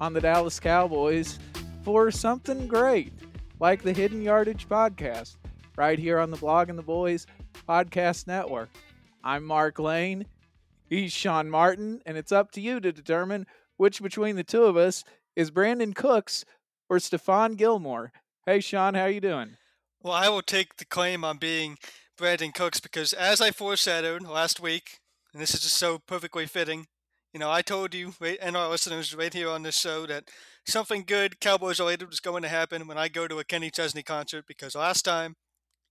on the Dallas Cowboys for something great, like the Hidden Yardage podcast, right here on the Blogging the Boys Podcast Network. I'm Mark Lane. He's Sean Martin, and it's up to you to determine which between the two of us is Brandin Cooks or Stephon Gilmore. Hey, Sean, how you doing? Well, I will take the claim on being Brandin Cooks because, as I foreshadowed last week, and this is just so perfectly fitting, you know, I told you and our listeners right here on this show that something good Cowboys related was going to happen when I go to a Kenny Chesney concert because last time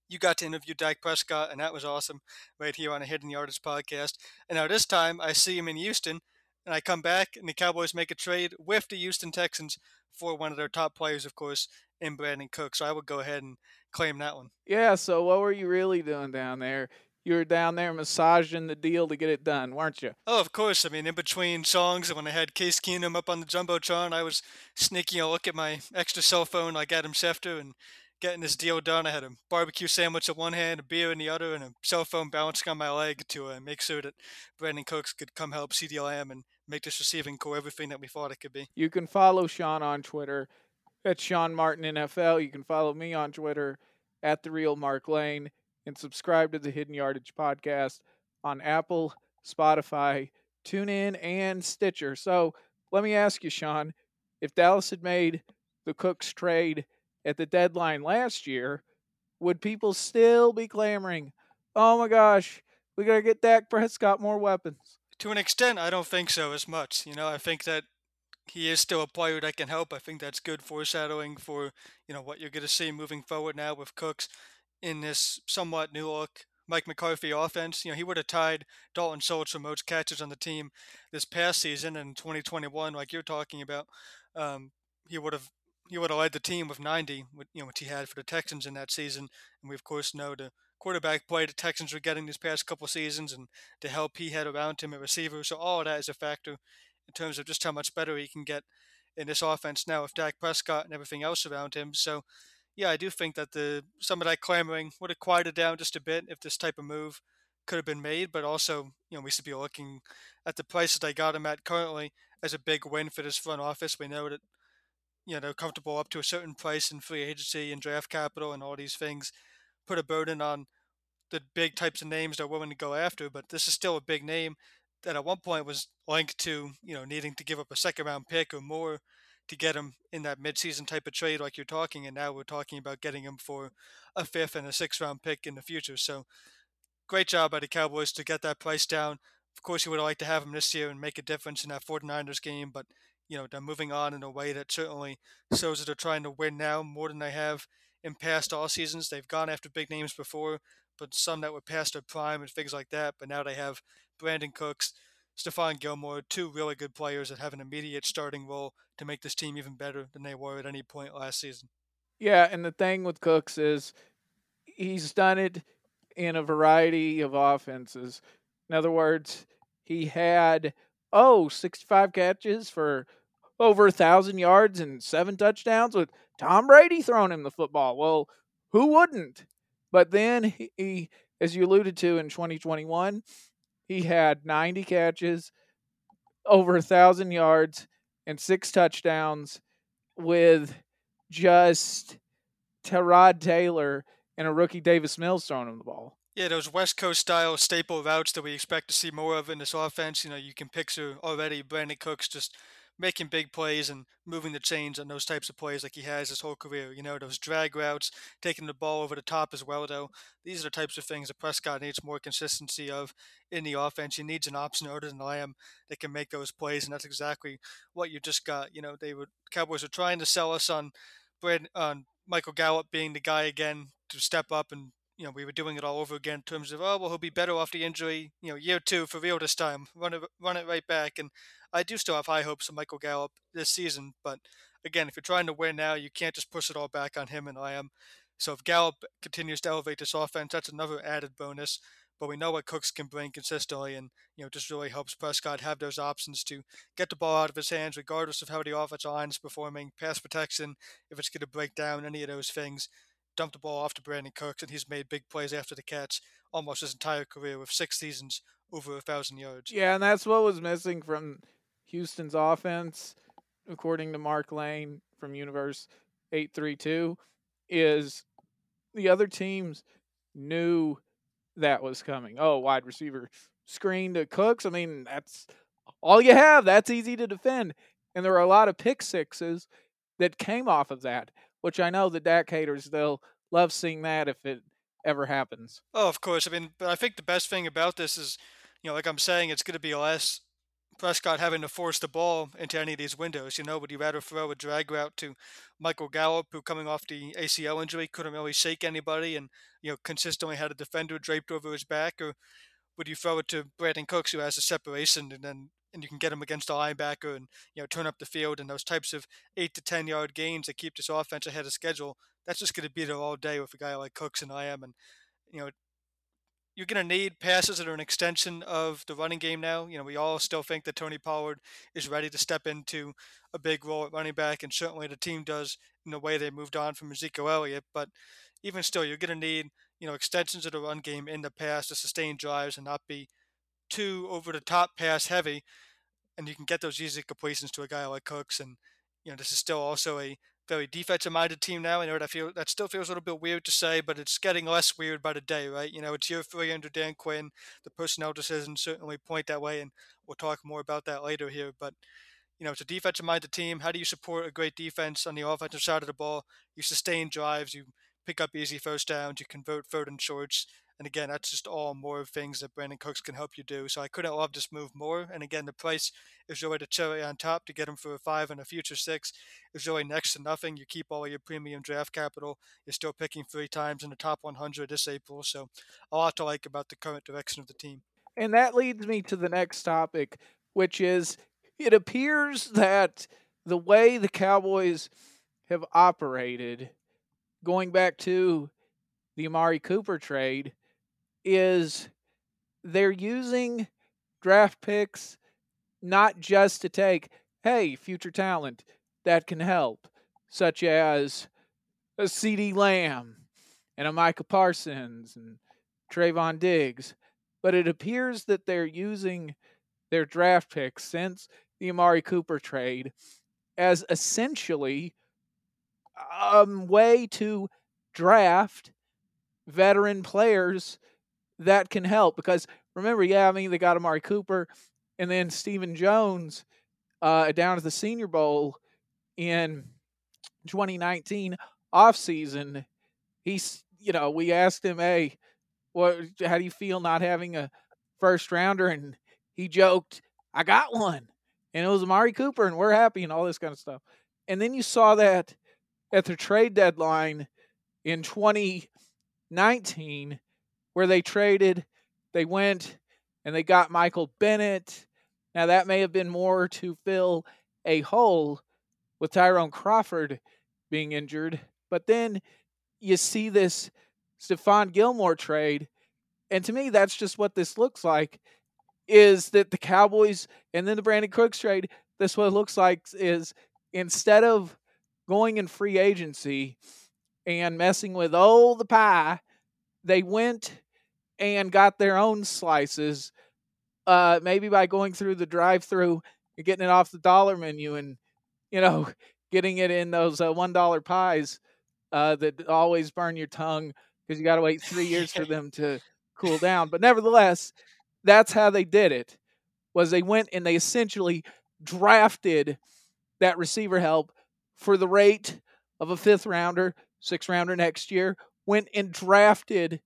you got to interview Dak Prescott and that was awesome right here on a Hidden Yardage podcast. And now this time I see him in Houston and I come back and the Cowboys make a trade with the Houston Texans for one of their top players, of course, in Brandin Cook. So I would go ahead and claim that one. Yeah, so what were you really doing down there? You were down there massaging the deal to get it done, weren't you? Oh, of course. I mean, in between songs, and when I had Case Keenum up on the jumbotron, I was sneaking a look at my extra cell phone like Adam Schefter and getting this deal done. I had a barbecue sandwich in one hand, a beer in the other, and a cell phone balancing on my leg to uh, make sure that Brandin Cooks could come help Lamb and make this receiving corps everything that we thought it could be. You can follow Sean on Twitter at Sean Martin NFL. You can follow me on Twitter at the real Mark Lane and subscribe to the Hidden Yardage podcast on Apple, Spotify, TuneIn, and Stitcher. So let me ask you, Sean, if Dallas had made the Cooks trade at the deadline last year, would people still be clamoring, oh my gosh, we got to get Dak Prescott more weapons? To an extent, I don't think so as much. You know, I think that he is still a player that can help. I think that's good foreshadowing for, you know, what you're going to see moving forward now with Cooks in this somewhat new look Mike McCarthy offense. You know, he would have tied Dalton Schultz for most catches on the team this past season in 2021, like you're talking about. Um, he would have he would have led the team with 90, you know, which he had for the Texans in that season. And we of course know the quarterback play the Texans were getting these past couple seasons, and the help he had around him at receiver. So all of that is a factor in terms of just how much better he can get in this offense now with Dak Prescott and everything else around him. So yeah, I do think that the some of that clamoring would have quieted down just a bit if this type of move could have been made. But also, you know, we should be looking at the prices they got him at currently as a big win for this front office. We know that you know comfortable up to a certain price in free agency and draft capital and all these things put a burden on the big types of names they're willing to go after. But this is still a big name that at one point was linked to you know needing to give up a second round pick or more to get him in that midseason type of trade like you're talking, and now we're talking about getting him for a fifth and a sixth round pick in the future. So great job by the Cowboys to get that price down. Of course, you would like to have him this year and make a difference in that 49ers game, but you know they're moving on in a way that certainly shows that they're trying to win now more than they have in past all seasons. They've gone after big names before, but some that were past their prime and things like that. But now they have Brandin Cooks, Stephon Gilmore, two really good players that have an immediate starting role to make this team even better than they were at any point last season. Yeah, and the thing with Cooks is he's done it in a variety of offenses. In other words, he had oh 65 catches for over a thousand yards and seven touchdowns with Tom Brady throwing him the football. Well, who wouldn't? But then he as you alluded to in 2021, he had 90 catches, over a thousand yards, and six touchdowns with just Tyrod Taylor and a rookie Davis Mills throwing him the ball. Yeah, those West Coast style staple routes that we expect to see more of in this offense. You know, you can picture already Brandin Cooks just making big plays and moving the chains on those types of plays like he has his whole career. You know, those drag routes, taking the ball over the top as well, though. These are the types of things that Prescott needs more consistency of in the offense. He needs an option other than Lamb that can make those plays, and that's exactly what you just got. You know, they were Cowboys were trying to sell us on Brad, on Michael Gallup being the guy again to step up and you know, we were doing it all over again in terms of, oh, well, he'll be better off the injury, you know, year two for real this time, run it, run it right back. And I do still have high hopes of Michael Gallup this season, but again, if you're trying to win now, you can't just push it all back on him and I am. So if Gallup continues to elevate this offense, that's another added bonus. But we know what Cooks can bring consistently, and you know, just really helps Prescott have those options to get the ball out of his hands, regardless of how the offensive line is performing. Pass protection, if it's going to break down any of those things, dump the ball off to Brandin Cooks, and he's made big plays after the catch almost his entire career with six seasons over a thousand yards. Yeah, and that's what was missing from Houston's offense, according to Mark Lane from Universe 832, is the other teams knew that was coming. Oh, wide receiver screen to Cooks. I mean, that's all you have. That's easy to defend. And there are a lot of pick sixes that came off of that, which I know the Dak haters, they'll love seeing that if it ever happens. Oh, of course. I mean, but I think the best thing about this is, you know, like I'm saying, it's going to be less Prescott having to force the ball into any of these windows. You know, would you rather throw a drag route to Michael Gallup, who coming off the ACL injury couldn't really shake anybody and you know consistently had a defender draped over his back, or would you throw it to Brandin Cooks, who has a separation and then and you can get him against a linebacker and you know turn up the field and those types of eight to ten yard gains that keep this offense ahead of schedule. That's just going to be there all day with a guy like Cooks and I am, and you know you're going to need passes that are an extension of the running game now. You know, we all still think that Tony Pollard is ready to step into a big role at running back, and certainly the team does in the way they moved on from Ezekiel Elliott. But even still, you're going to need, you know, extensions of the run game in the pass to sustain drives and not be too over the top pass heavy. And you can get those easy completions to a guy like Cooks. And, you know, this is still also a very defensive minded team now. I know that feel that still feels a little bit weird to say, but it's getting less weird by the day, right? You know, it's year three under Dan Quinn. The personnel decisions certainly point that way, and we'll talk more about that later here. But you know, it's a defensive minded team. How do you support a great defense on the offensive side of the ball? You sustain drives, you pick up easy first downs, you convert third and shorts, and again, that's just all more things that Brandin Cooks can help you do. So I couldn't love this move more. And again, the price is really the cherry on top to get him for a five and a future six is really next to nothing. You keep all your premium draft capital. You're still picking three times in the top 100 this April. So a lot to like about the current direction of the team. And that leads me to the next topic, which is it appears that the way the Cowboys have operated, going back to the Amari Cooper trade, is they're using draft picks not just to take, hey, future talent that can help, such as uh, a CeeDee Lamb and a Micah Parsons and Trevon Diggs, but it appears that they're using their draft picks since the Amari Cooper trade as essentially a way to draft veteran players that can help because remember, yeah, I mean they got Amari Cooper and then Stephen Jones uh, down at the Senior Bowl in 2019 off season. He's you know we asked him, hey, what? How do you feel not having a first rounder? And he joked, I got one, and it was Amari Cooper, and we're happy and all this kind of stuff. And then you saw that at the trade deadline in 2019 where they traded, they went and they got Michael Bennett. Now, that may have been more to fill a hole with Tyrone Crawford being injured. But then you see this Stephon Gilmore trade. And to me, that's just what this looks like is that the Cowboys and then the Brandin Cooks trade, this what it looks like is instead of going in free agency and messing with all the pie, they went and got their own slices, uh, maybe by going through the drive-through and getting it off the dollar menu, and you know, getting it in those uh, one dollar pies uh, that always burn your tongue because you got to wait three years for them to cool down. But nevertheless, that's how they did it. Was they went and they essentially drafted that receiver help for the rate of a fifth rounder, sixth rounder next year. Went and drafted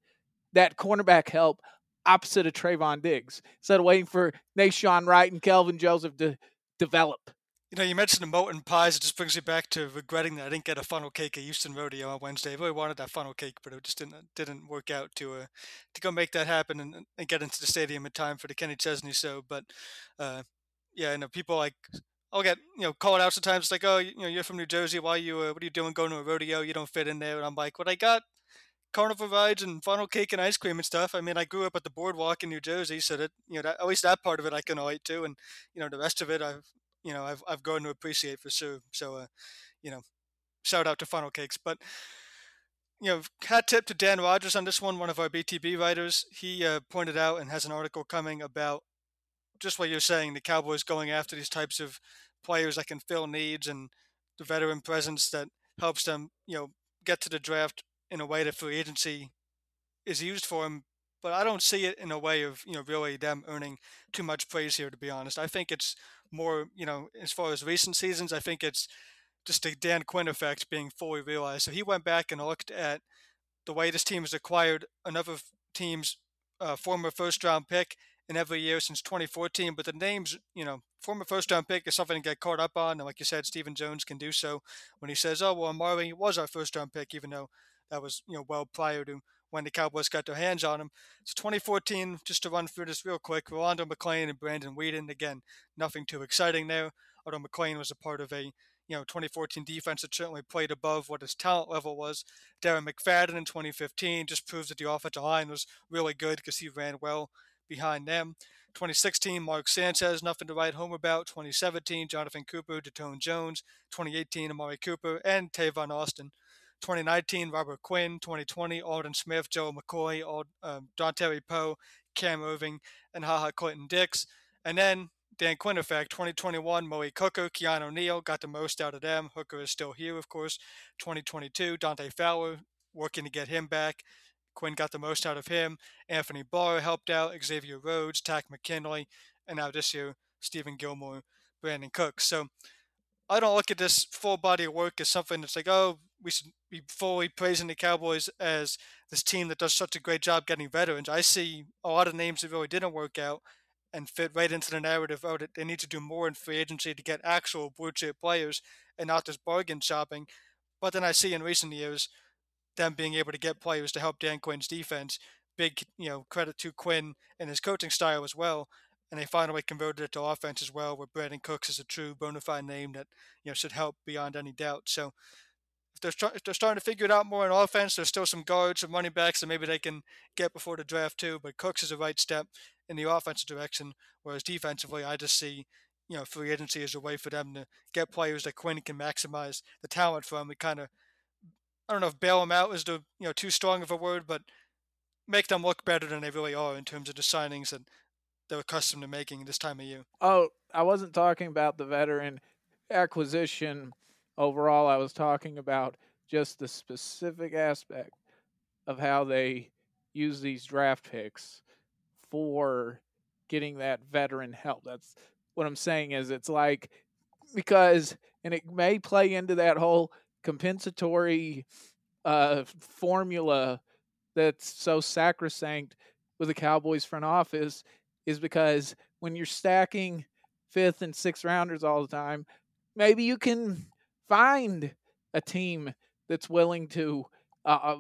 that cornerback help opposite of Trevon Diggs instead of waiting for Nahshon Wright and Kelvin Joseph to develop. You know, you mentioned the molten pies. It just brings me back to regretting that I didn't get a funnel cake at Houston Rodeo on Wednesday. I really wanted that funnel cake, but it just didn't didn't work out to uh, to go make that happen and, and get into the stadium in time for the Kenny Chesney show. But uh, yeah, you know people like I'll get you know called out sometimes it's like, oh, you know, you're from New Jersey. Why you? Uh, what are you doing going to a rodeo? You don't fit in there. And I'm like, what I got carnival rides and funnel cake and ice cream and stuff. I mean, I grew up at the boardwalk in New Jersey, so that you know, that, at least that part of it I can relate to, and you know, the rest of it I've you know I've I've grown to appreciate for sure. So, uh, you know, shout out to funnel cakes, but. You know, hat tip to Dan Rogers on this one, one of our BTB writers. He uh, pointed out and has an article coming about just what you're saying, the Cowboys going after these types of players that can fill needs and the veteran presence that helps them, you know, get to the draft in a way that free agency is used for them. But I don't see it in a way of you know really them earning too much praise here. To be honest, I think it's more you know as far as recent seasons, I think it's just the Dan Quinn effect being fully realized. So he went back and looked at the way this team has acquired another team's uh, former first round pick in every year since 2014. But the names, you know, former first round pick is something to get caught up on. And like you said, Stephen Jones can do so when he says, oh, well, Amari was our first round pick, even though that was you know well prior to when the Cowboys got their hands on him. So 2014, just to run through this real quick, Rolando McClain and Brandon Weeden. Again, nothing too exciting there. Although McClain was a part of a you know 2014 defense that certainly played above what his talent level was. Darren McFadden in 2015 just proves that the offensive line was really good because he ran well behind them. 2016, Mark Sanchez, nothing to write home about. 2017, Jonathan Cooper, Datone Jones. 2018, Amari Cooper, and Tavon Austin. 2019, Robert Quinn. 2020, Aldon Smith, Joe McCoy, Ald, um, Poe, Cam Erving, and HaHa Clinton Dix. And then Dan Quinn effect, 2021, Malik Hooker, Keanu Neal, got the most out of them. Hooker is still here, of course. 2022, Dante Fowler, working to get him back. Quinn got the most out of him. Anthony Barr helped out. Xavier Rhodes, Takk McKinley, and now this year, Stephon Gilmore, Brandin Cooks. So I don't look at this full body of work as something that's like, oh, we should be fully praising the Cowboys as this team that does such a great job getting veterans. I see a lot of names that really didn't work out and fit right into the narrative of it. They need to do more in free agency to get actual blue chip players and not just bargain shopping. But then I see in recent years them being able to get players to help Dan Quinn's defense. Big, you know, credit to Quinn and his coaching style as well and they finally converted it to offense as well, where Brandin Cooks is a true bona fide name that you know should help beyond any doubt. So if they're, if they're starting to figure it out more in offense, there's still some guards, some running backs that maybe they can get before the draft too. But Cooks is a right step in the offensive direction, whereas defensively, I just see you know free agency as a way for them to get players that Quinn can maximize the talent from. We kind of I don't know if bail them out is the you know too strong of a word, but make them look better than they really are in terms of the signings that they're accustomed to making this time of year. Oh, I wasn't talking about the veteran acquisition overall. I was talking about just the specific aspect of how they use these draft picks for getting that veteran help. That's what I'm saying is it's like because and it may play into that whole compensatory uh, formula that's so sacrosanct with the Cowboys front office is because when you're stacking fifth and sixth rounders all the time, maybe you can find a team that's willing to uh,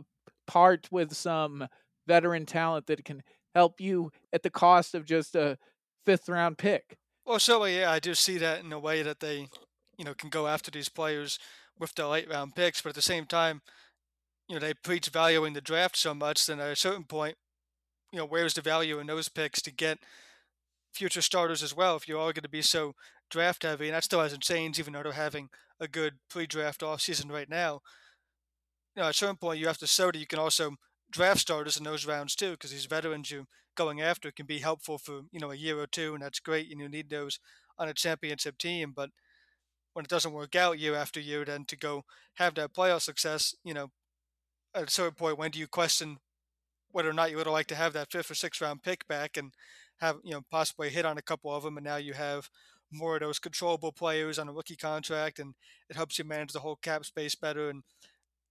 part with some veteran talent that can help you at the cost of just a fifth round pick. Well, so yeah, I do see that in a way that they, you know, can go after these players with the late round picks, but at the same time, you know, they preach valuing the draft so much, then at a certain point, you know, where's the value in those picks to get future starters as well if you are all going to be so draft heavy? And that still hasn't changed, even though they're having a good pre draft offseason right now. You know, at a certain point, you have to show that you can also draft starters in those rounds too, because these veterans you're going after can be helpful for you know a year or two, and that's great. And you need those on a championship team, but when it doesn't work out year after year, then to go have that playoff success, you know, at a certain point, when do you question whether or not you would have liked to have that fifth or sixth round pick back and have you know possibly hit on a couple of them, and now you have more of those controllable players on a rookie contract, and it helps you manage the whole cap space better, and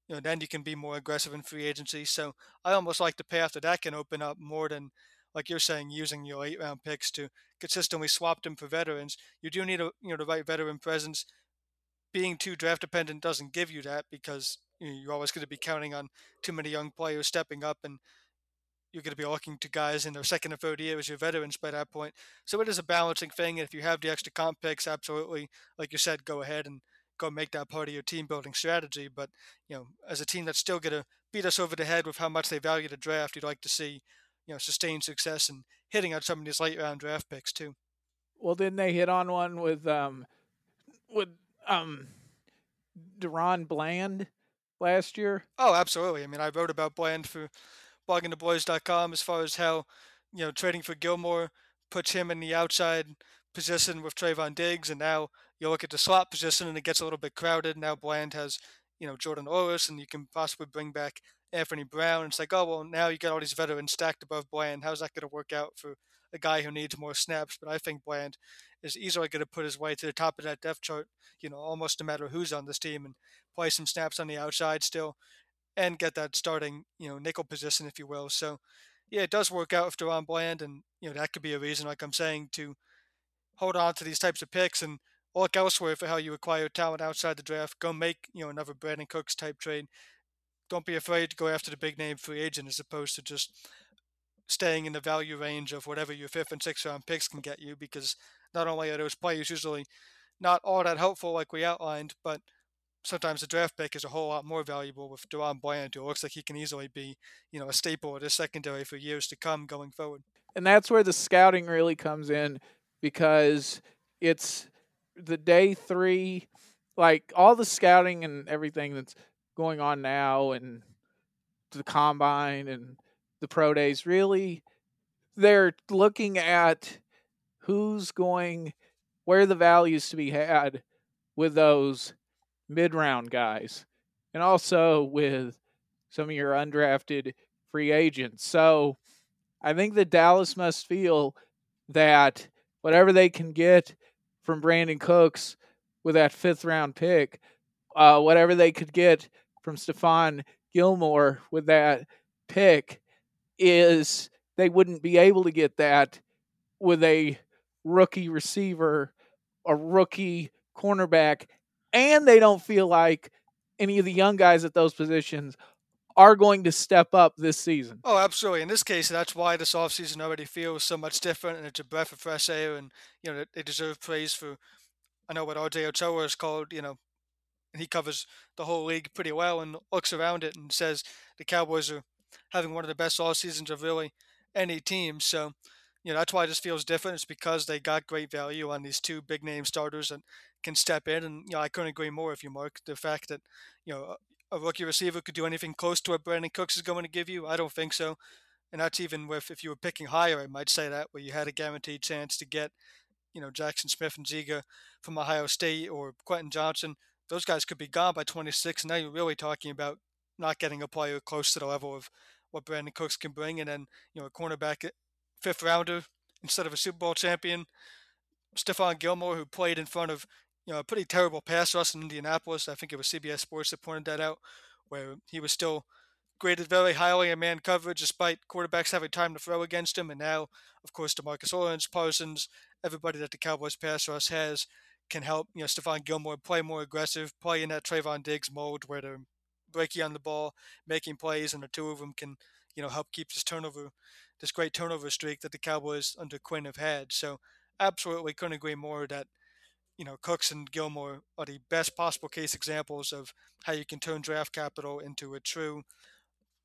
you know then you can be more aggressive in free agency. So I almost like the path that that can open up more than like you're saying using your eight round picks to consistently swap them for veterans. You do need a you know the right veteran presence. Being too draft dependent doesn't give you that because you know, you're always going to be counting on too many young players stepping up and you're going to be looking to guys in their second or third year as your veterans by that point. So it is a balancing thing. And if you have the extra comp picks, absolutely, like you said, go ahead and go make that part of your team building strategy. But you know, as a team that's still going to beat us over the head with how much they value the draft, you'd like to see you know sustained success and hitting on some of these late round draft picks too. Well, didn't they hit on one with um with um DaRon Bland last year? Oh, absolutely. I mean, I wrote about Bland for bloggingtheboys.com as far as how, you know, trading for Gilmore puts him in the outside position with Trevon Diggs, and now you look at the slot position and it gets a little bit crowded. Now Bland has, you know, Jordan Orris, and you can possibly bring back Anthony Brown. It's like, oh well, now you got all these veterans stacked above Bland. How's that going to work out for a guy who needs more snaps? But I think Bland is easily going to put his way to the top of that depth chart. You know, almost no matter who's on this team, and play some snaps on the outside still and get that starting, you know, nickel position, if you will. So, yeah, it does work out with DaRon Bland, and you know that could be a reason, like I'm saying, to hold on to these types of picks and look elsewhere for how you acquire talent outside the draft. Go make you know another Brandin Cooks type trade. Don't be afraid to go after the big name free agent as opposed to just staying in the value range of whatever your fifth and sixth round picks can get you, because not only are those players usually not all that helpful like we outlined, but sometimes the draft pick is a whole lot more valuable with DaRon Bland, who looks like he can easily be, you know, a staple of this secondary for years to come going forward. And that's where the scouting really comes in because it's the day three, like all the scouting and everything that's going on now and the combine and the pro days really they're looking at who's going where the values to be had with those mid round guys and also with some of your undrafted free agents. So I think that Dallas must feel that whatever they can get from Brandin Cooks with that fifth round pick, uh, whatever they could get from Stephon Gilmore with that pick, is they wouldn't be able to get that with a rookie receiver, a rookie cornerback, and they don't feel like any of the young guys at those positions are going to step up this season. Oh, absolutely. In this case, that's why this offseason already feels so much different and it's a breath of fresh air and, you know, they deserve praise for, I know what RJ Ochoa is called, you know, and he covers the whole league pretty well and looks around it and says the Cowboys are having one of the best off seasons of really any team. So, you know, that's why this feels different. It's because they got great value on these two big name starters and can step in. And you know, I couldn't agree more if you, Mark. The fact that you know a rookie receiver could do anything close to what Brandin Cooks is going to give you, I don't think so. And that's even with if you were picking higher, I might say that where you had a guaranteed chance to get, you know, Jaxon Smith-Njigba from Ohio State or Quentin Johnston. Those guys could be gone by 26. And now you're really talking about not getting a player close to the level of what Brandin Cooks can bring, and then you know a cornerback eh, fifth rounder instead of a Super Bowl champion, Stephon Gilmore, who played in front of you know, a pretty terrible pass rush in Indianapolis. I think it was CBS Sports that pointed that out, where he was still graded very highly in man coverage despite quarterbacks having time to throw against him. And now, of course, Demarcus Lawrence, Parsons, everybody that the Cowboys pass rush has can help, you know, Stephon Gilmore play more aggressive, play in that Trevon Diggs mode where they're breaking on the ball, making plays, and the two of them can, you know, help keep this turnover, this great turnover streak that the Cowboys under Quinn have had. So absolutely couldn't agree more that you know, Cooks and Gilmore are the best possible case examples of how you can turn draft capital into a true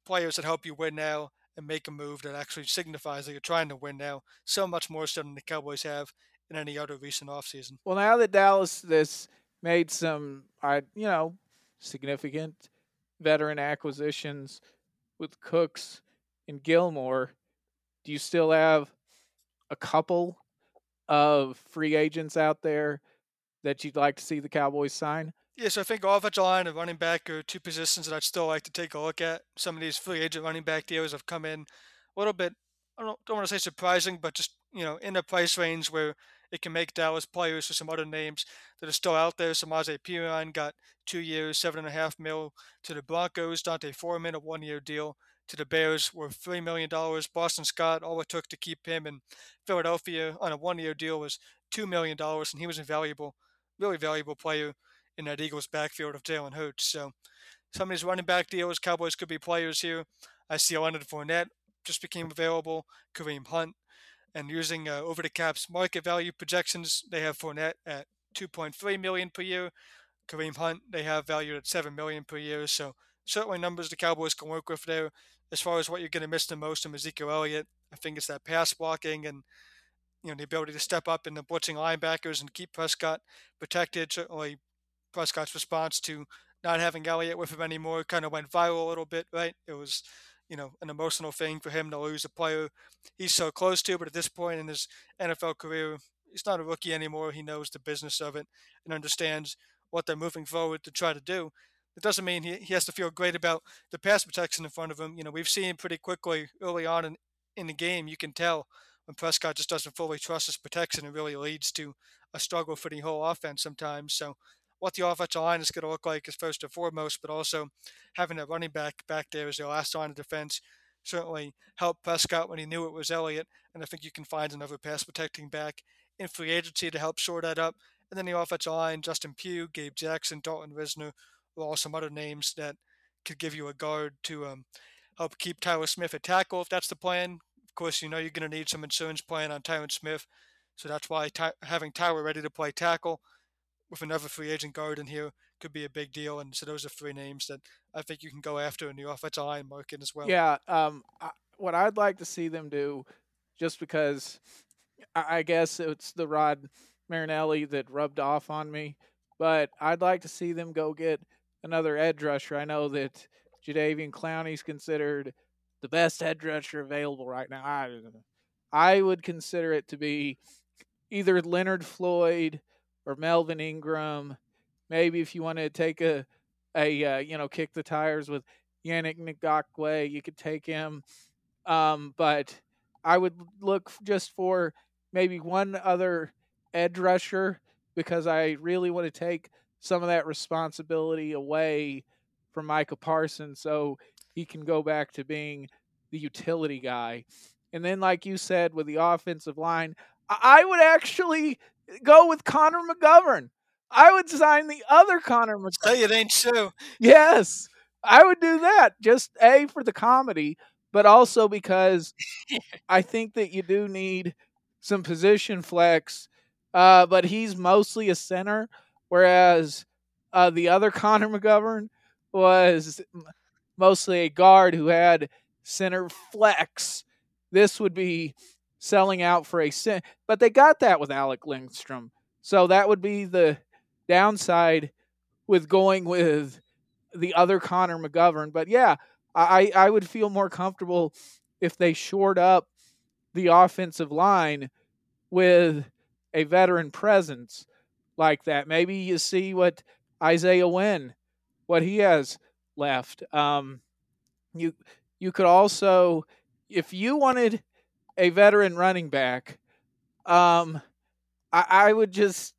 players that help you win now and make a move that actually signifies that you're trying to win now. So much more so than the Cowboys have in any other recent offseason. Well, now that Dallas this made some, I you know, significant veteran acquisitions, with Cooks and Gilmore, do you still have a couple of free agents out there that you'd like to see the Cowboys sign? Yes, I think offensive line and running back are two positions that I'd still like to take a look at. Some of these free agent running back deals have come in a little bit, I don't, don't want to say surprising, but just, you know, in the price range where it can make Dallas players for some other names that are still out there. Samaje Perine got two years, seven and a half mil to the Broncos. D'Onta Foreman, a one year deal to the Bears worth $3 million. Boston Scott, all it took to keep him in Philadelphia on a one year deal was $2 million, and he was a valuable, really valuable player in that Eagles backfield of Jalen Hurts. So some of these running back deals, Cowboys could be players here. I see Leonard Fournette just became available, Kareem Hunt, and using uh, over the cap's market value projections, they have Fournette at 2.3 million per year. Kareem Hunt, they have valued at 7 million per year. So certainly numbers the Cowboys can work with there as far as what you're going to miss the most from Ezekiel Elliott, I think it's that pass blocking and you know the ability to step up in the blitzing linebackers and keep Prescott protected. Certainly, Prescott's response to not having Elliott with him anymore kind of went viral a little bit, right? It was you know an emotional thing for him to lose a player he's so close to, but at this point in his NFL career, he's not a rookie anymore. He knows the business of it and understands what they're moving forward to try to do. It doesn't mean he, he has to feel great about the pass protection in front of him. You know, we've seen pretty quickly early on in, in the game, you can tell when Prescott just doesn't fully trust his protection, it really leads to a struggle for the whole offense sometimes. So, what the offensive line is going to look like is first and foremost, but also having a running back back there as their last line of defense certainly helped Prescott when he knew it was Elliott. And I think you can find another pass protecting back in free agency to help shore that up. And then the offensive line, Justin Pugh, Gabe Jackson, Dalton Risner, or some other names that could give you a guard to um, help keep Tyler Smith at tackle if that's the plan. Of course, you know you're going to need some insurance plan on Tyron Smith, so that's why ty- having Tyler ready to play tackle with another free agent guard in here could be a big deal. And so those are three names that I think you can go after in the offensive line market as well. Yeah. Um, I, what I'd like to see them do, just because I, I guess it's the Rod Marinelli that rubbed off on me, but I'd like to see them go get another edge rusher. I know that Jadeveon Clowney's considered the best edge rusher available right now. I, I would consider it to be either Leonard Floyd or Melvin Ingram. Maybe if you want to take a a uh, you know kick the tires with Yannick Ngakoue, you could take him. Um, but I would look just for maybe one other edge rusher because I really want to take some of that responsibility away from Michael Parsons so he can go back to being the utility guy. And then, like you said, with the offensive line, I would actually go with Connor McGovern. I would sign the other Connor McGovern. Say it ain't so. Yes, I would do that. Just A, for the comedy, but also because I think that you do need some position flex. Uh, but he's mostly a center, whereas uh, the other Connor McGovern was mostly a guard who had center flex. This would be selling out for a center, but they got that with Alec Lindstrom. So that would be the downside with going with the other Connor McGovern. But yeah, I, I would feel more comfortable if they shored up the offensive line with a veteran presence like that. Maybe you see what Isaiah Wynn, what he has left. Um, you you could also, if you wanted a veteran running back, um, I, I would just,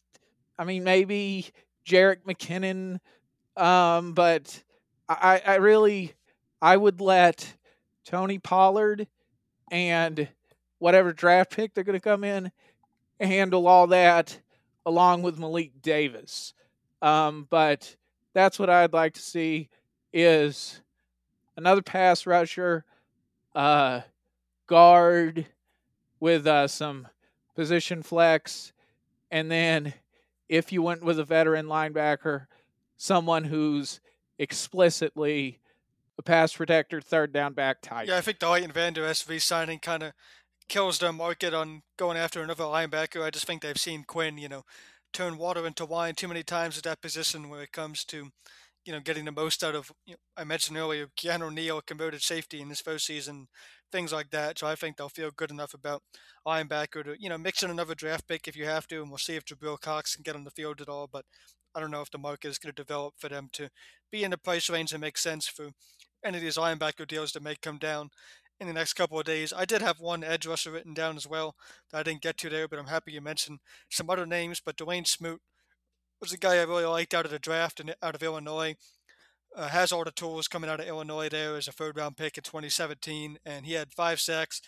I mean, maybe Jerick McKinnon, um, but I, I really, I would let Tony Pollard and whatever draft pick they're going to come in handle all that along with Malik Davis. Um, but that's what I'd like to see is another pass rusher, uh, guard with uh, some position flex, and then if you went with a veteran linebacker, someone who's explicitly a pass protector, third down back type. Yeah, I think the Leighton Vander Esch signing kind of kills their market on going after another linebacker. I just think they've seen Quinn, you know, turn water into wine too many times at that position where it comes to, you know, getting the most out of, you know, I mentioned earlier, Keanu Neal converted safety in his first season, things like that. So I think they'll feel good enough about linebacker to, you know, mix in another draft pick if you have to, and we'll see if Jabril Cox can get on the field at all. But I don't know if the market is going to develop for them to be in the price range that makes sense for any of these linebacker deals that may come down in the next couple of days. I did have one edge rusher written down as well that I didn't get to there, but I'm happy you mentioned some other names. But Dawuane Smoot was a guy I really liked out of the draft and out of Illinois. Uh, has all the tools coming out of Illinois there as a third round pick in 2017, and he had five sacks.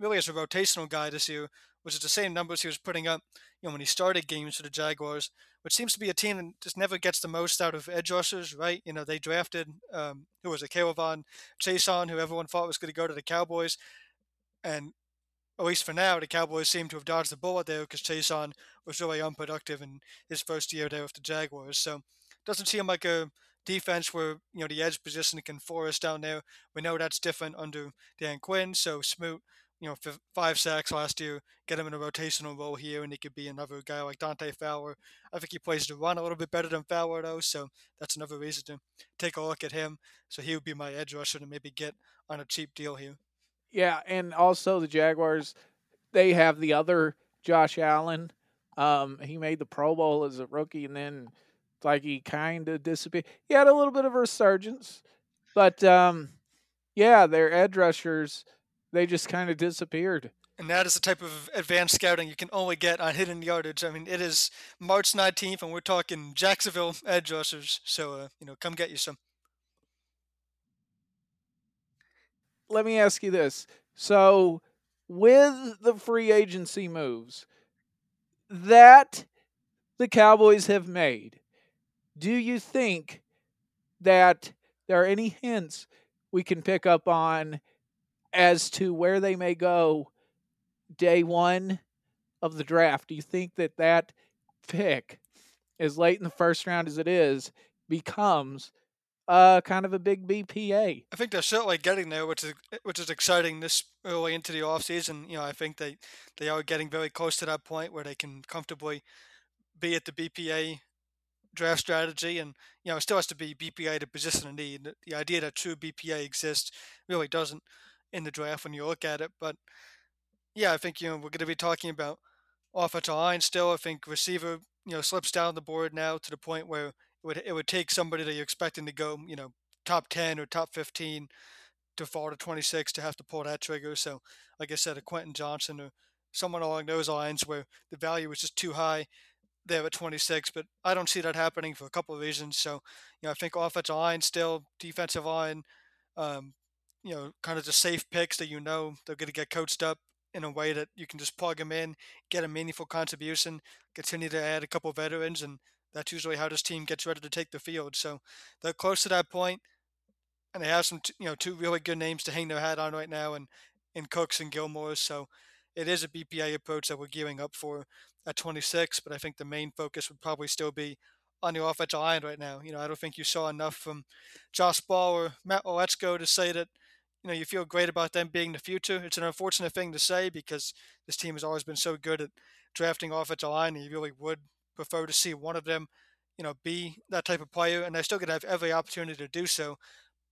Really, as a rotational guy this year, which is the same numbers he was putting up, you know, when he started games for the Jaguars, which seems to be a team that just never gets the most out of edge rushers, right? You know, they drafted um, who was it, K'Lavon Chaisson, who everyone thought was going to go to the Cowboys, and at least for now, the Cowboys seem to have dodged the bullet there because Chaisson was really unproductive in his first year there with the Jaguars. So, it doesn't seem like a defense where you know the edge position can force down there. We know that's different under Dan Quinn. So Smoot, you know, five sacks last year, get him in a rotational role here, and he could be another guy like Dante Fowler. I think he plays the run a little bit better than Fowler though, so that's another reason to take a look at him. So he would be my edge rusher to maybe get on a cheap deal here. Yeah, and also the Jaguars, they have the other Josh Allen. Um, he made the Pro Bowl as a rookie, and then like he kind of disappeared. He had a little bit of a resurgence, but um, yeah, their edge rushers they just kind of disappeared. And that is the type of advanced scouting you can only get on hidden yardage. I mean, it is March 19th, and we're talking Jacksonville edge rushers. So, uh, you know, come get you some. Let me ask you this. So, with the free agency moves that the Cowboys have made, do you think that there are any hints we can pick up on as to where they may go day one of the draft? Do you think that that pick, as late in the first round as it is, becomes uh, kind of a big BPA? I think they're certainly getting there, which is which is exciting this early into the offseason. You know, I think they they are getting very close to that point where they can comfortably be at the BPA draft strategy, and you know, it still has to be BPA to position a need. The idea that true BPA exists really doesn't in the draft when you look at it. But yeah, I think you know we're going to be talking about offensive line still. I think receiver you know slips down the board now to the point where it would it would take somebody that you're expecting to go you know top ten or top fifteen to fall to 26 to have to pull that trigger. So like I said, a Quentin Johnston or someone along those lines where the value is just too high there at 26, but I don't see that happening for a couple of reasons. So, you know, I think offensive line still, defensive line, um, you know, kind of the safe picks that you know they're going to get coached up in a way that you can just plug them in, get a meaningful contribution, continue to add a couple veterans, and that's usually how this team gets ready to take the field. So they're close to that point, and they have some, you know, two really good names to hang their hat on right now, and in Cooks and Gilmore. So it is a BPA approach that we're gearing up for at 26, but I think the main focus would probably still be on the offensive line right now. You know, I don't think you saw enough from Josh Ball or Matt Waletzko to say that, you know, you feel great about them being the future. It's an unfortunate thing to say because this team has always been so good at drafting offensive line, and you really would prefer to see one of them, you know, be that type of player, and they're still going to have every opportunity to do so.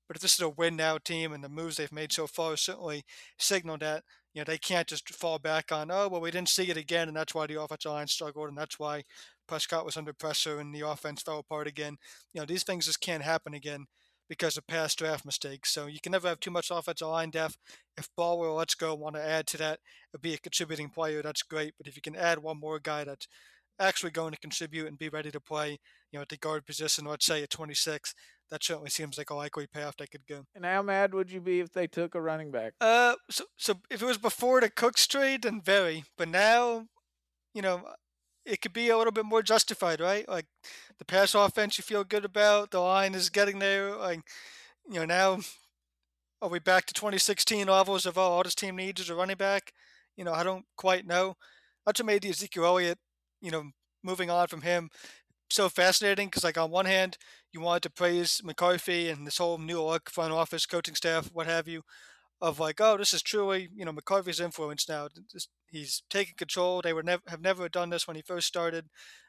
But if this is a win now team and the moves they've made so far certainly signal that, you know, they can't just fall back on, oh, well, we didn't see it again, and that's why the offensive line struggled, and that's why Prescott was under pressure and the offense fell apart again. You know, these things just can't happen again because of past draft mistakes. So you can never have too much offensive line depth. If Ball or Waletzko want to add to that, be a contributing player, that's great. But if you can add one more guy that's actually going to contribute and be ready to play, you know, at the guard position, let's say at 26, that certainly seems like a likely path they could go. And how mad would you be if they took a running back? Uh, so so if it was before the Cooks trade, then very. But now, you know, it could be a little bit more justified, right? Like the pass offense, you feel good about. The line is getting there. Like you know, now are we back to 2016 levels of oh, all this team needs is a running back? You know, I don't quite know. That's what made the Ezekiel Elliott, you know, moving on from him so fascinating because, like, on one hand, you wanted to praise McCarthy and this whole new look front office, coaching staff, what have you, of like, oh, this is truly, you know, McCarthy's influence now. He's taking control. They were never have never done this when he first started,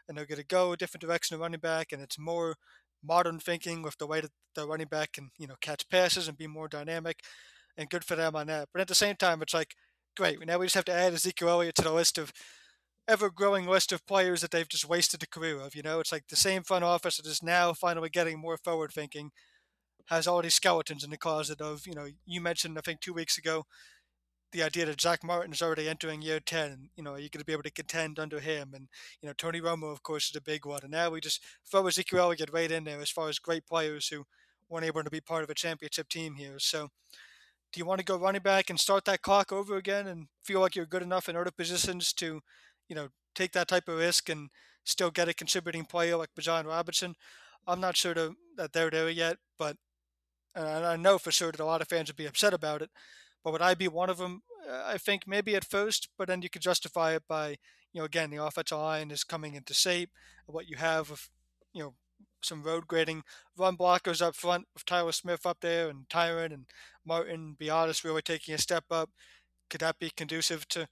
and they're going to go a different direction of running back, and it's more modern thinking with the way that the running back can, you know, catch passes and be more dynamic, and good for them on that. But at the same time, it's like, great, now we just have to add Ezekiel Elliott to the list of ever-growing list of players that they've just wasted a career of. You know, it's like the same front office that is now finally getting more forward thinking has all these skeletons in the closet of, you know, you mentioned I think two weeks ago the idea that Zack Martin is already entering year 10, you know, are you going to be able to contend under him? And, you know, Tony Romo, of course, is a big one. And now we just throw Ezekiel Elliott right in there as far as great players who weren't able to be part of a championship team here. So do you want to go running back and start that clock over again and feel like you're good enough in other positions to, you know, take that type of risk and still get a contributing player like Bijan Robinson? I'm not sure to, that they're there yet, but I know for sure that a lot of fans would be upset about it. But would I be one of them? Uh, I think maybe at first, but then you could justify it by, you know, again, the offensive line is coming into shape. What you have of, you know, some road grading run blockers up front with Tyler Smith up there and Tyron and Martin Biadasz really taking a step up. Could that be conducive to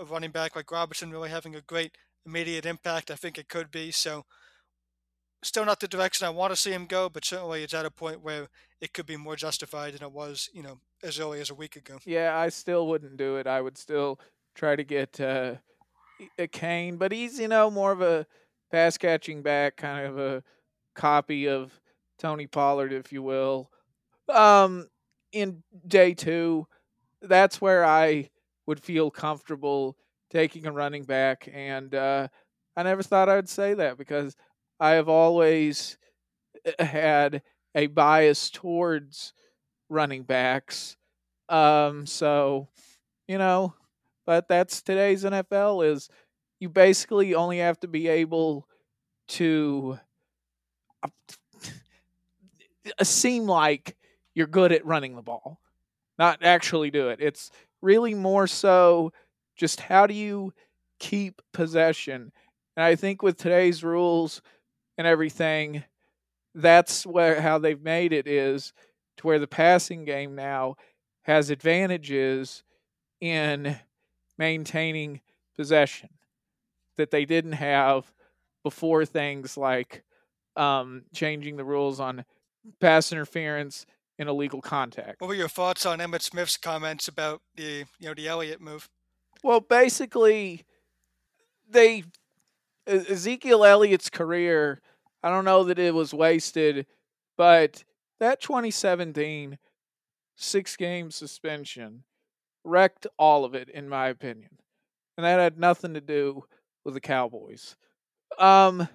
a running back like Robinson really having a great immediate impact? I think it could be. So still not the direction I want to see him go, but certainly it's at a point where it could be more justified than it was, you know, as early as a week ago. Yeah, I still wouldn't do it. I would still try to get uh, Achane, but he's you know more of a pass catching back, kind of a copy of Tony Pollard, if you will. Um, in day two, that's where I would feel comfortable taking a running back, and uh, I never thought I would say that because I have always eh, had a bias towards running backs. Um, so, you know, but that's today's NFL is you basically only have to be able to uh, seem like you're good at running the ball, not actually do it. It's really more so just how do you keep possession. And I think with today's rules and everything, that's where how they've made it is to where the passing game now has advantages in maintaining possession that they didn't have before things like um, changing the rules on pass interference and legal contact. What were your thoughts on Emmitt Smith's comments about the you know the Elliott move? Well, basically, they Ezekiel Elliott's career I don't know that it was wasted, but that 2017 six game suspension wrecked all of it, in my opinion. And that had nothing to do with the Cowboys. Um,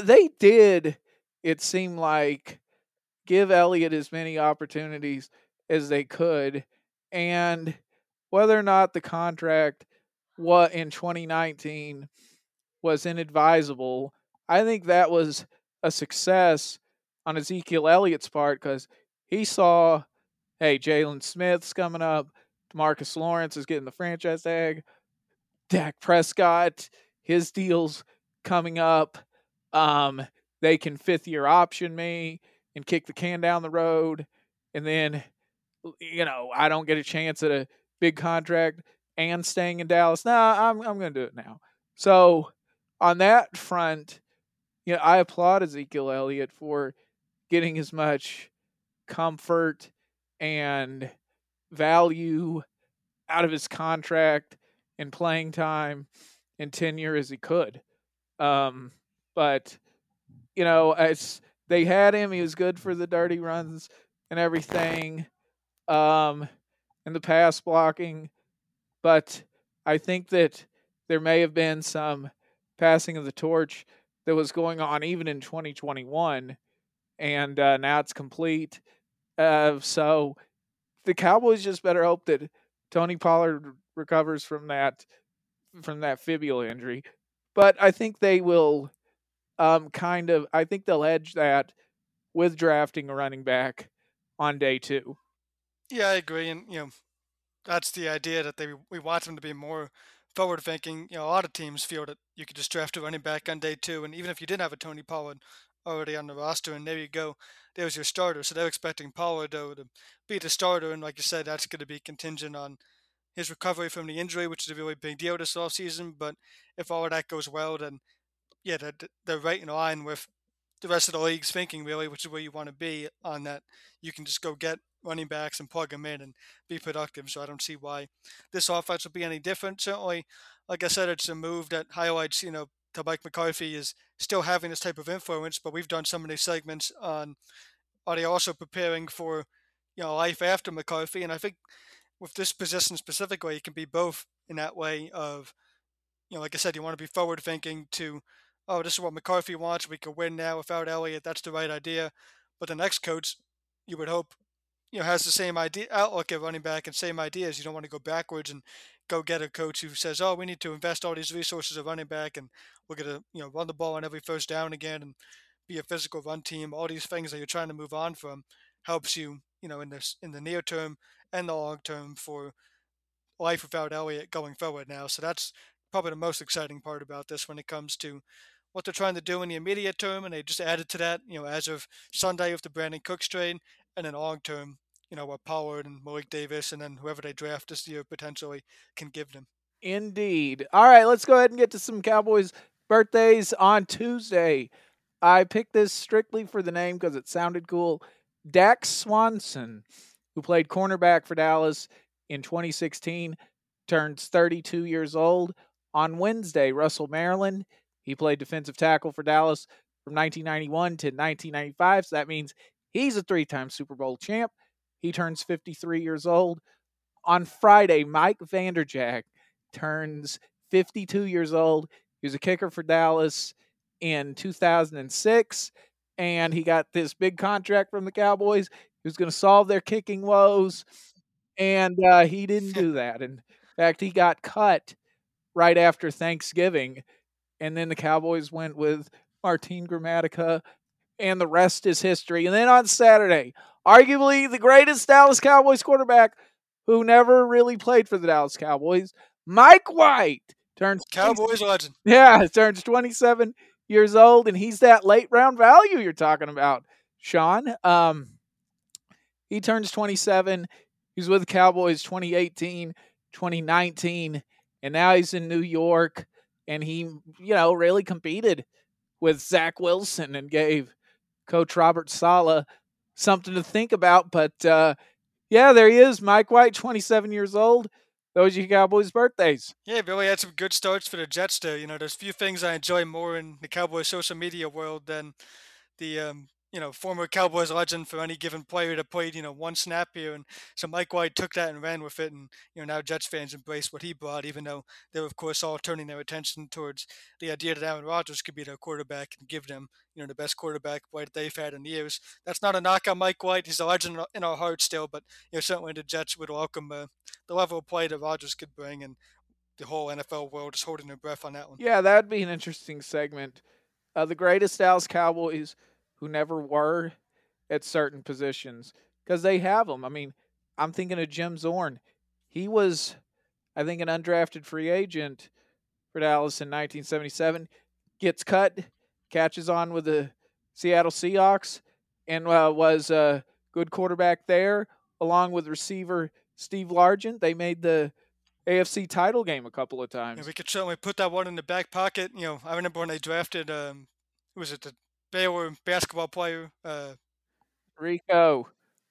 they did, it seemed like, give Elliott as many opportunities as they could. And whether or not the contract what in 2019 was inadvisable I think that was a success on Ezekiel Elliott's part because he saw, hey, Jaylon Smith's coming up, DeMarcus Lawrence is getting the franchise tag, Dak Prescott, his deal's coming up. Um, they can fifth year option me and kick the can down the road, and then you know I don't get a chance at a big contract and staying in Dallas. Nah, I'm I'm gonna do it now. So on that front, you know, I applaud Ezekiel Elliott for getting as much comfort and value out of his contract and playing time and tenure as he could. Um, but you know, it's they had him. He was good for the dirty runs and everything, um, and the pass blocking. But I think that there may have been some passing of the torch that was going on even in 2021, and uh, now it's complete. Uh, so the Cowboys just better hope that Tony Pollard recovers from that from that fibula injury. But I think they will um, kind of I think they'll edge that with drafting a running back on day two. Yeah, I agree, and you know that's the idea that they we want them to be more forward thinking. You know, a lot of teams feel that you could just draft a running back on day two, and even if you didn't have a Tony Pollard already on the roster, and there you go, there's your starter. So they're expecting Pollard though to be the starter, and like you said, that's going to be contingent on his recovery from the injury, which is a really big deal this offseason. But if all of that goes well, then yeah, they're, they're right in line with the rest of the league's thinking, really, which is where you want to be on that. You can just go get running backs and plug them in and be productive. So I don't see why this offense will be any different. Certainly, like I said, it's a move that highlights, you know, to Mike McCarthy is still having this type of influence, but we've done so many segments on are they also preparing for, you know, life after McCarthy? And I think with this position specifically, it can be both in that way of, you know, like I said, you want to be forward thinking to, oh, this is what McCarthy wants. We could win now without Elliott. That's the right idea. But the next coach, you would hope, you know, has the same idea outlook at running back and same ideas. You don't want to go backwards and go get a coach who says, "Oh, we need to invest all these resources at running back, and we're gonna, you know, run the ball on every first down again, and be a physical run team." All these things that you're trying to move on from helps you, you know, in this in the near term and the long term for life without Elliott going forward now. So that's probably the most exciting part about this when it comes to what they're trying to do in the immediate term, and they just added to that, you know, as of Sunday with the Brandin Cooks trade, and then long term, you know, what Pollard and Malik Davis, and then whoever they draft this year potentially can give them. Indeed. All right, let's go ahead and get to some Cowboys birthdays on Tuesday. I picked this strictly for the name because it sounded cool. Dax Swanson, who played cornerback for Dallas in 2016, turns 32 years old. On Wednesday, Russell Maryland, he played defensive tackle for Dallas from 1991 to 1995. So that means he's a three time Super Bowl champ. He turns 53 years old. On Friday, Mike Vanderjagt turns 52 years old. He was a kicker for Dallas in 2006, and he got this big contract from the Cowboys. He was going to solve their kicking woes, and uh, he didn't do that. In fact, he got cut right after Thanksgiving, and then the Cowboys went with Martin Gramatica, and the rest is history. And then on Saturday, arguably the greatest Dallas Cowboys quarterback who never really played for the Dallas Cowboys, Mike White turns Cowboys legend. Yeah, turns 27 years old, and he's that late round value you're talking about, Sean. Um, he turns 27. He's with the Cowboys 2018, 2019, and now he's in New York, and he, you know, really competed with Zach Wilson and gave Coach Robert Saleh something to think about. But uh, yeah, there he is, Mike White, 27 years old. Those are your Cowboys' birthdays. Yeah, Billy had some good starts for the Jets there. You know, there's few things I enjoy more in the Cowboys social media world than the um, you know, former Cowboys legend for any given player that played, you know, one snap here. And so Mike White took that and ran with it. And, you know, now Jets fans embrace what he brought, even though they're, of course, all turning their attention towards the idea that Aaron Rodgers could be their quarterback and give them, you know, the best quarterback play that they've had in years. That's not a knock on Mike White. He's a legend in our hearts still, but, you know, certainly the Jets would welcome uh, the level of play that Rodgers could bring. And the whole NFL world is holding their breath on that one. Yeah, that'd be an interesting segment. Uh, the greatest Dallas Cowboys – who never were at certain positions because they have them. I mean, I'm thinking of Jim Zorn. He was, I think, an undrafted free agent for Dallas in 1977. Gets cut, catches on with the Seattle Seahawks, and uh, was a good quarterback there, along with receiver Steve Largent. They made the AFC title game a couple of times. Yeah, we could certainly put that one in the back pocket. You know, I remember when they drafted, um, was it the Baylor basketball player. Uh, Rico.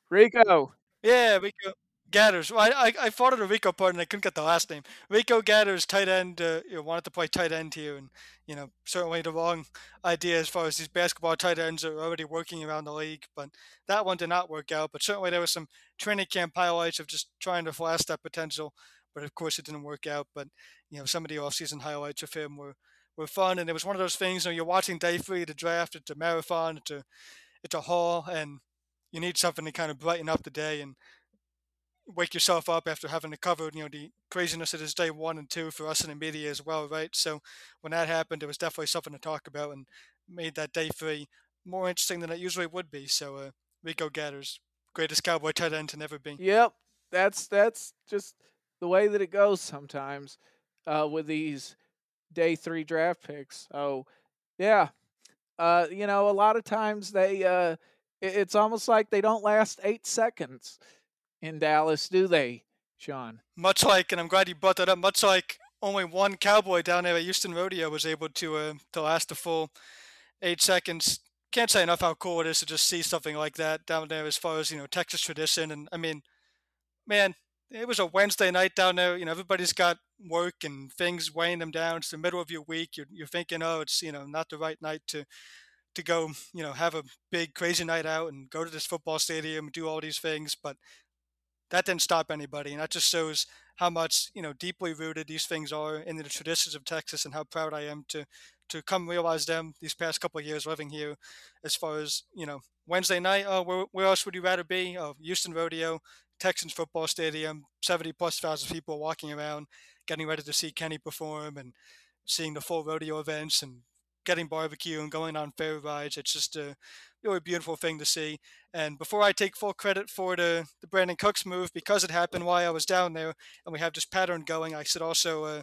Rico. Yeah, Rico Gathers. Well, I, I, I thought of the Rico part and I couldn't get the last name. Rico Gathers, tight end, uh, you know, wanted to play tight end here. And, you know, certainly the wrong idea as far as these basketball tight ends are already working around the league. But that one did not work out. But certainly there was some training camp highlights of just trying to flash that potential. But of course it didn't work out. But, you know, some of the offseason highlights of him were were fun, and it was one of those things. You know, you're watching day three the draft. It's a marathon. It's a it's a haul, and you need something to kind of brighten up the day and wake yourself up after having to cover you know the craziness that is day one and two for us in the media as well, right? So when that happened, it was definitely something to talk about and made that day three more interesting than it usually would be. So uh, Rico Gathers, greatest cowboy tight end to never be. Yep, that's that's just the way that it goes sometimes uh, with these day three draft picks. So, yeah, uh, you know, a lot of times they, uh, it's almost like they don't last eight seconds in Dallas, do they, Sean? Much like, and I'm glad you brought that up. Much like only one cowboy down there at Houston Rodeo was able to uh, to last a full eight seconds can't say enough how cool it is to just see something like that down there as far as, you know, Texas tradition. And I mean, man, it was a Wednesday night down there. You know, everybody's got work and things weighing them down. It's the middle of your week. You're, you're thinking, oh, it's, you know, not the right night to, to go, you know, have a big crazy night out and go to this football stadium and do all these things. But that didn't stop anybody. And that just shows how much, you know, deeply rooted these things are in the traditions of Texas and how proud I am to, to come realize them these past couple of years living here as far as, you know, Wednesday night, oh, where, where else would you rather be? Oh, Houston Rodeo, Texans football stadium, 70 plus thousand people walking around, getting ready to see Kenny perform and seeing the full rodeo events and getting barbecue and going on fair rides. It's just a really beautiful thing to see. And before I take full credit for the, the Brandin Cooks move, because it happened while I was down there and we have this pattern going, I should also uh,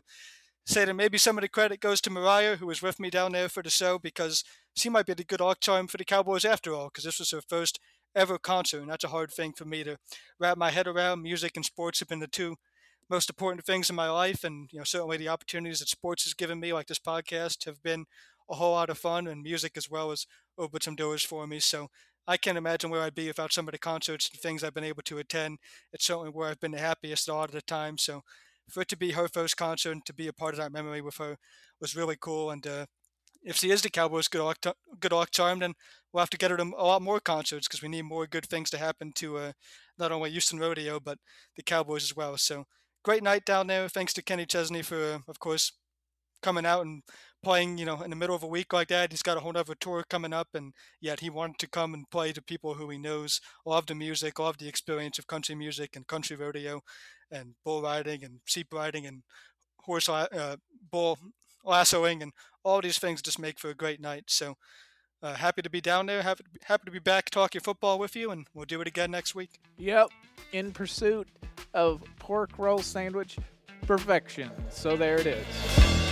say that maybe some of the credit goes to Mariah, who was with me down there for the show, because she might be the good arc charm for the Cowboys after all, because this was her first ever concert, and that's a hard thing for me to wrap my head around. Music and sports have been the two most important things in my life, and you know certainly the opportunities that sports has given me, like this podcast, have been a whole lot of fun, and music as well as opened some doors for me. So I can't imagine where I'd be without some of the concerts and things I've been able to attend. It's certainly where I've been the happiest a lot of the time. So for it to be her first concert and to be a part of that memory with her was really cool. And uh, if she is the Cowboys' good luck, good luck charm, then we'll have to get her to a lot more concerts because we need more good things to happen to uh, not only Houston Rodeo but the Cowboys as well. So great night down there. Thanks to Kenny Chesney for, uh, of course, coming out and playing. You know, in the middle of a week like that, he's got a whole other tour coming up, and yet he wanted to come and play to people who he knows love the music, love the experience of country music and country rodeo, and bull riding and sheep riding and horse uh, bull lassoing and all these things just make for a great night. So uh, happy to be down there. Happy, happy to be back talking football with you, and we'll do it again next week. Yep, in pursuit of pork roll sandwich perfection. So there it is.